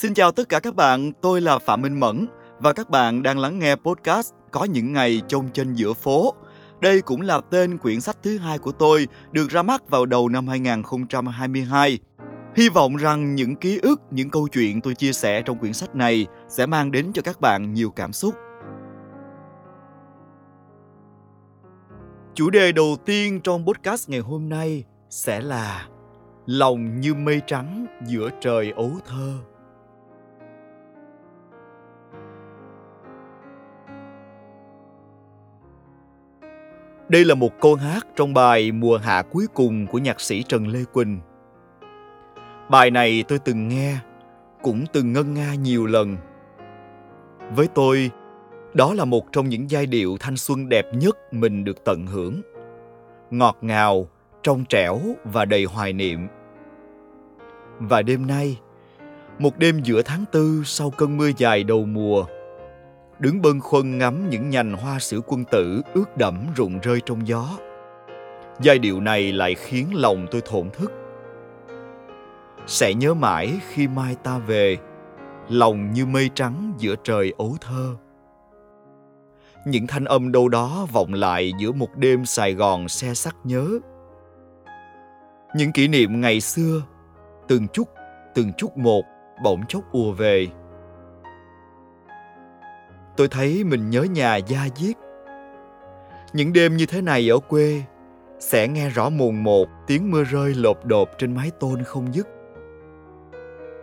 Xin chào tất cả các bạn, tôi là Phạm Minh Mẫn và các bạn đang lắng nghe podcast Có những ngày trông trên giữa phố. Đây cũng là tên quyển sách thứ hai của tôi được ra mắt vào đầu năm 2022. Hy vọng rằng những ký ức, những câu chuyện tôi chia sẻ trong quyển sách này sẽ mang đến cho các bạn nhiều cảm xúc. Chủ đề đầu tiên trong podcast ngày hôm nay sẽ là lòng như mây trắng giữa trời ấu thơ. Đây là một câu hát trong bài Mùa hạ cuối cùng của nhạc sĩ Trần Lê Quỳnh. Bài này tôi từng nghe, cũng từng ngân nga nhiều lần. Với tôi, đó là một trong những giai điệu thanh xuân đẹp nhất mình được tận hưởng. Ngọt ngào, trong trẻo và đầy hoài niệm. Và đêm nay, một đêm giữa tháng tư sau cơn mưa dài đầu mùa, đứng bâng khuâng ngắm những nhành hoa sữa quân tử ướt đẫm rụng rơi trong gió. Giai điệu này lại khiến lòng tôi thổn thức. Sẽ nhớ mãi khi mai ta về, lòng như mây trắng giữa trời ấu thơ. Những thanh âm đâu đó vọng lại giữa một đêm Sài Gòn xe sắt nhớ. Những kỷ niệm ngày xưa, từng chút, từng chút một bỗng chốc ùa về tôi thấy mình nhớ nhà gia diết. Những đêm như thế này ở quê, sẽ nghe rõ mồn một tiếng mưa rơi lột đột trên mái tôn không dứt.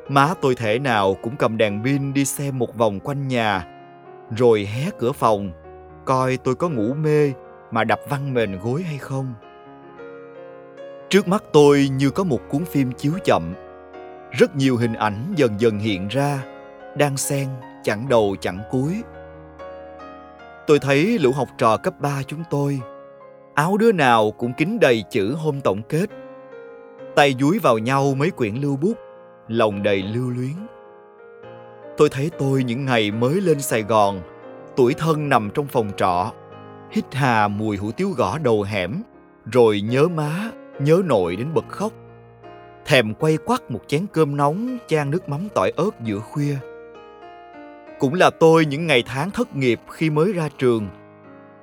Má tôi thể nào cũng cầm đèn pin đi xem một vòng quanh nhà, rồi hé cửa phòng, coi tôi có ngủ mê mà đập văng mền gối hay không. Trước mắt tôi như có một cuốn phim chiếu chậm. Rất nhiều hình ảnh dần dần hiện ra, đang xen chẳng đầu chẳng cuối tôi thấy lũ học trò cấp 3 chúng tôi. Áo đứa nào cũng kín đầy chữ hôm tổng kết. Tay dúi vào nhau mấy quyển lưu bút, lòng đầy lưu luyến. Tôi thấy tôi những ngày mới lên Sài Gòn, tuổi thân nằm trong phòng trọ, hít hà mùi hủ tiếu gõ đầu hẻm, rồi nhớ má, nhớ nội đến bật khóc. Thèm quay quắt một chén cơm nóng chan nước mắm tỏi ớt giữa khuya cũng là tôi những ngày tháng thất nghiệp khi mới ra trường.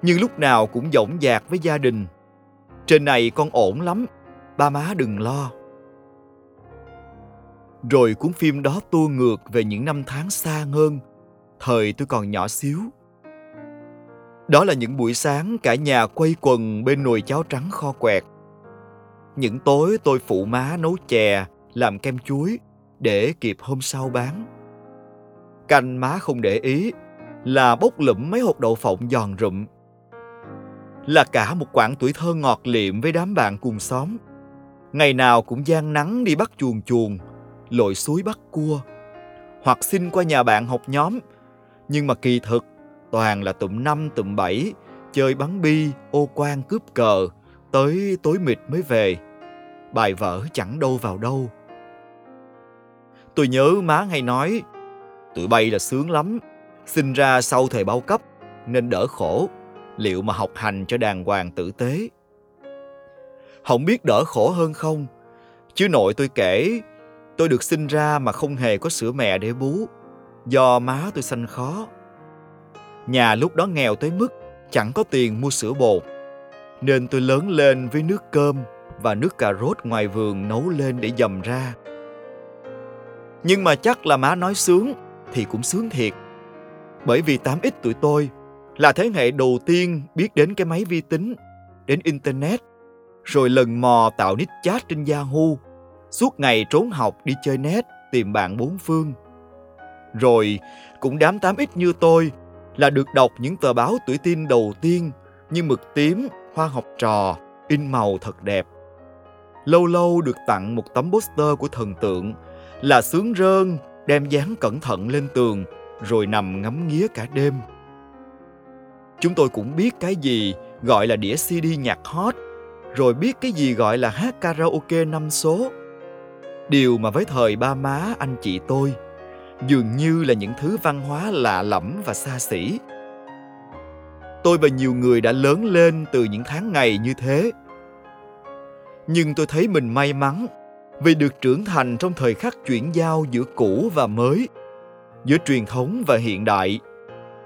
Nhưng lúc nào cũng dõng dạc với gia đình. Trên này con ổn lắm, ba má đừng lo. Rồi cuốn phim đó tua ngược về những năm tháng xa hơn thời tôi còn nhỏ xíu. Đó là những buổi sáng cả nhà quây quần bên nồi cháo trắng kho quẹt. Những tối tôi phụ má nấu chè, làm kem chuối để kịp hôm sau bán. Canh má không để ý là bốc lụm mấy hột đậu phộng giòn rụm. Là cả một quãng tuổi thơ ngọt liệm với đám bạn cùng xóm. Ngày nào cũng gian nắng đi bắt chuồn chuồn, lội suối bắt cua. Hoặc xin qua nhà bạn học nhóm. Nhưng mà kỳ thực, toàn là tụm năm tụm bảy, chơi bắn bi, ô quan cướp cờ, tới tối mịt mới về. Bài vở chẳng đâu vào đâu. Tôi nhớ má hay nói Tụi bay là sướng lắm, sinh ra sau thời bao cấp nên đỡ khổ, liệu mà học hành cho đàng hoàng tử tế. Không biết đỡ khổ hơn không, chứ nội tôi kể tôi được sinh ra mà không hề có sữa mẹ để bú, do má tôi sanh khó. Nhà lúc đó nghèo tới mức chẳng có tiền mua sữa bột, nên tôi lớn lên với nước cơm và nước cà rốt ngoài vườn nấu lên để dầm ra. Nhưng mà chắc là má nói sướng thì cũng sướng thiệt. Bởi vì 8X tụi tôi là thế hệ đầu tiên biết đến cái máy vi tính, đến Internet, rồi lần mò tạo nick chat trên Yahoo, suốt ngày trốn học đi chơi net, tìm bạn bốn phương. Rồi cũng đám 8X như tôi là được đọc những tờ báo tuổi tin đầu tiên như Mực Tím, Hoa học trò, in màu thật đẹp. Lâu lâu được tặng một tấm poster của thần tượng là sướng rơn đem dán cẩn thận lên tường rồi nằm ngắm nghía cả đêm. Chúng tôi cũng biết cái gì gọi là đĩa CD nhạc hot, rồi biết cái gì gọi là hát karaoke năm số. Điều mà với thời ba má anh chị tôi dường như là những thứ văn hóa lạ lẫm và xa xỉ. Tôi và nhiều người đã lớn lên từ những tháng ngày như thế. Nhưng tôi thấy mình may mắn vì được trưởng thành trong thời khắc chuyển giao giữa cũ và mới, giữa truyền thống và hiện đại,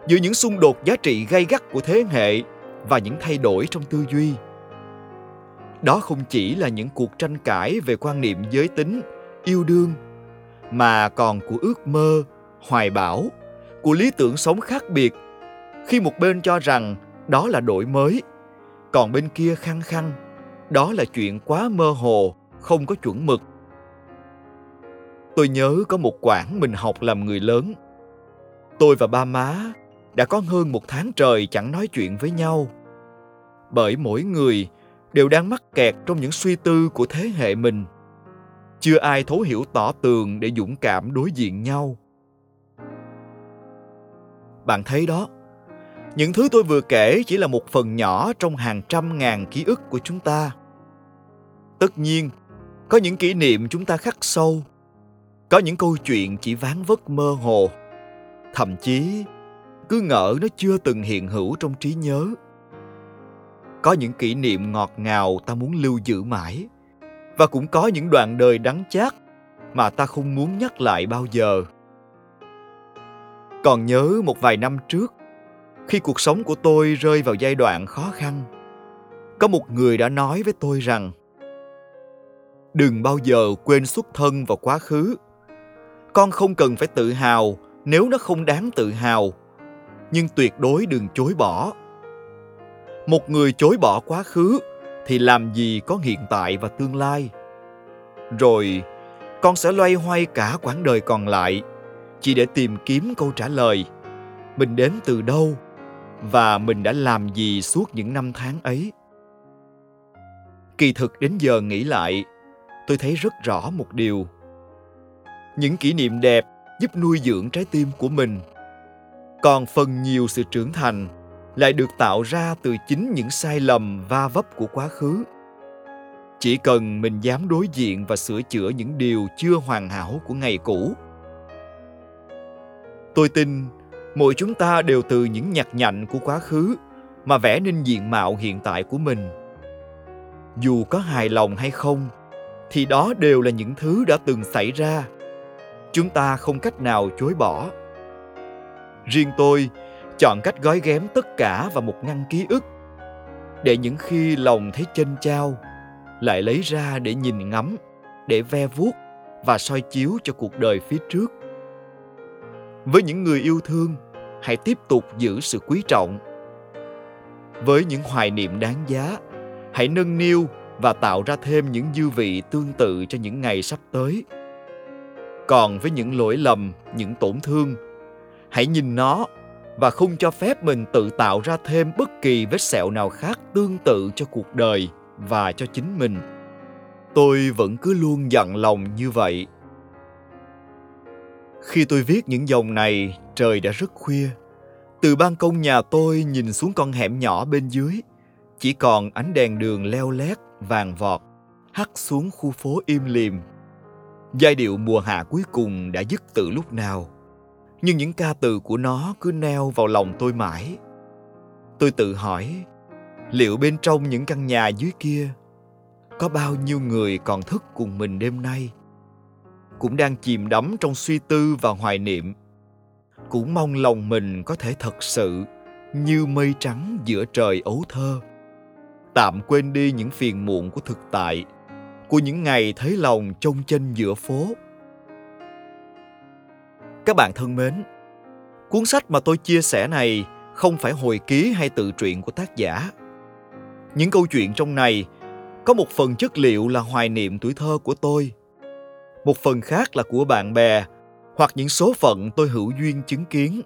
giữa những xung đột giá trị gay gắt của thế hệ và những thay đổi trong tư duy. Đó không chỉ là những cuộc tranh cãi về quan niệm giới tính, yêu đương, mà còn của ước mơ, hoài bão, của lý tưởng sống khác biệt, khi một bên cho rằng đó là đổi mới, còn bên kia khăng khăng, đó là chuyện quá mơ hồ không có chuẩn mực. Tôi nhớ có một quãng mình học làm người lớn. Tôi và ba má đã có hơn một tháng trời chẳng nói chuyện với nhau. Bởi mỗi người đều đang mắc kẹt trong những suy tư của thế hệ mình. Chưa ai thấu hiểu tỏ tường để dũng cảm đối diện nhau. Bạn thấy đó, những thứ tôi vừa kể chỉ là một phần nhỏ trong hàng trăm ngàn ký ức của chúng ta. Tất nhiên có những kỷ niệm chúng ta khắc sâu. Có những câu chuyện chỉ ván vất mơ hồ. Thậm chí, cứ ngỡ nó chưa từng hiện hữu trong trí nhớ. Có những kỷ niệm ngọt ngào ta muốn lưu giữ mãi. Và cũng có những đoạn đời đắng chát mà ta không muốn nhắc lại bao giờ. Còn nhớ một vài năm trước, khi cuộc sống của tôi rơi vào giai đoạn khó khăn, có một người đã nói với tôi rằng đừng bao giờ quên xuất thân vào quá khứ. Con không cần phải tự hào nếu nó không đáng tự hào, nhưng tuyệt đối đừng chối bỏ. Một người chối bỏ quá khứ thì làm gì có hiện tại và tương lai? Rồi, con sẽ loay hoay cả quãng đời còn lại chỉ để tìm kiếm câu trả lời. Mình đến từ đâu và mình đã làm gì suốt những năm tháng ấy? Kỳ thực đến giờ nghĩ lại tôi thấy rất rõ một điều. Những kỷ niệm đẹp giúp nuôi dưỡng trái tim của mình. Còn phần nhiều sự trưởng thành lại được tạo ra từ chính những sai lầm va vấp của quá khứ. Chỉ cần mình dám đối diện và sửa chữa những điều chưa hoàn hảo của ngày cũ. Tôi tin mỗi chúng ta đều từ những nhặt nhạnh của quá khứ mà vẽ nên diện mạo hiện tại của mình. Dù có hài lòng hay không thì đó đều là những thứ đã từng xảy ra. Chúng ta không cách nào chối bỏ. Riêng tôi chọn cách gói ghém tất cả vào một ngăn ký ức, để những khi lòng thấy chênh chao, lại lấy ra để nhìn ngắm, để ve vuốt và soi chiếu cho cuộc đời phía trước. Với những người yêu thương, hãy tiếp tục giữ sự quý trọng. Với những hoài niệm đáng giá, hãy nâng niu và tạo ra thêm những dư vị tương tự cho những ngày sắp tới. Còn với những lỗi lầm, những tổn thương, hãy nhìn nó và không cho phép mình tự tạo ra thêm bất kỳ vết sẹo nào khác tương tự cho cuộc đời và cho chính mình. Tôi vẫn cứ luôn dặn lòng như vậy. Khi tôi viết những dòng này, trời đã rất khuya. Từ ban công nhà tôi nhìn xuống con hẻm nhỏ bên dưới, chỉ còn ánh đèn đường leo lét vàng vọt, hắt xuống khu phố im lìm. Giai điệu mùa hạ cuối cùng đã dứt từ lúc nào, nhưng những ca từ của nó cứ neo vào lòng tôi mãi. Tôi tự hỏi, liệu bên trong những căn nhà dưới kia có bao nhiêu người còn thức cùng mình đêm nay? Cũng đang chìm đắm trong suy tư và hoài niệm. Cũng mong lòng mình có thể thật sự như mây trắng giữa trời ấu thơ tạm quên đi những phiền muộn của thực tại, của những ngày thấy lòng trông chênh giữa phố. Các bạn thân mến, cuốn sách mà tôi chia sẻ này không phải hồi ký hay tự truyện của tác giả. Những câu chuyện trong này có một phần chất liệu là hoài niệm tuổi thơ của tôi, một phần khác là của bạn bè hoặc những số phận tôi hữu duyên chứng kiến.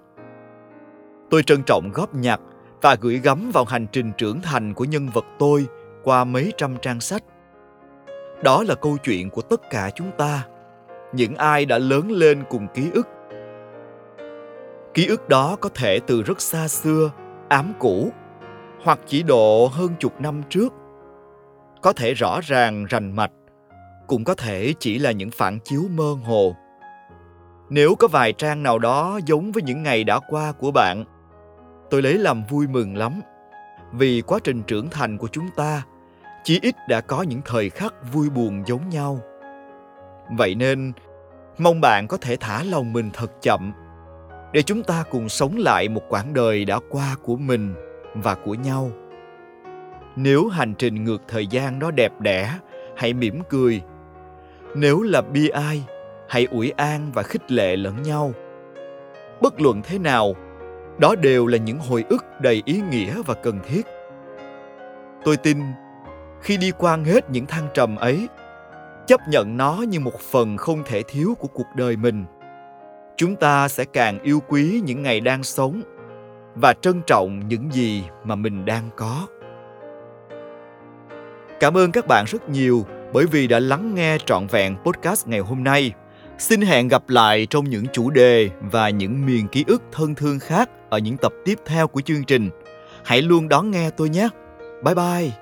Tôi trân trọng góp nhặt và gửi gắm vào hành trình trưởng thành của nhân vật tôi qua mấy trăm trang sách. Đó là câu chuyện của tất cả chúng ta. Những ai đã lớn lên cùng ký ức. Ký ức đó có thể từ rất xa xưa, ám cũ, hoặc chỉ độ hơn chục năm trước. Có thể rõ ràng, rành mạch, cũng có thể chỉ là những phản chiếu mơ hồ. Nếu có vài trang nào đó giống với những ngày đã qua của bạn tôi lấy làm vui mừng lắm. Vì quá trình trưởng thành của chúng ta chỉ ít đã có những thời khắc vui buồn giống nhau. Vậy nên, mong bạn có thể thả lòng mình thật chậm để chúng ta cùng sống lại một quãng đời đã qua của mình và của nhau. Nếu hành trình ngược thời gian đó đẹp đẽ, hãy mỉm cười. Nếu là bi ai, hãy ủi an và khích lệ lẫn nhau. Bất luận thế nào đó đều là những hồi ức đầy ý nghĩa và cần thiết. Tôi tin, khi đi qua hết những thăng trầm ấy, chấp nhận nó như một phần không thể thiếu của cuộc đời mình, chúng ta sẽ càng yêu quý những ngày đang sống và trân trọng những gì mà mình đang có. Cảm ơn các bạn rất nhiều bởi vì đã lắng nghe trọn vẹn podcast ngày hôm nay xin hẹn gặp lại trong những chủ đề và những miền ký ức thân thương khác ở những tập tiếp theo của chương trình. Hãy luôn đón nghe tôi nhé. Bye bye.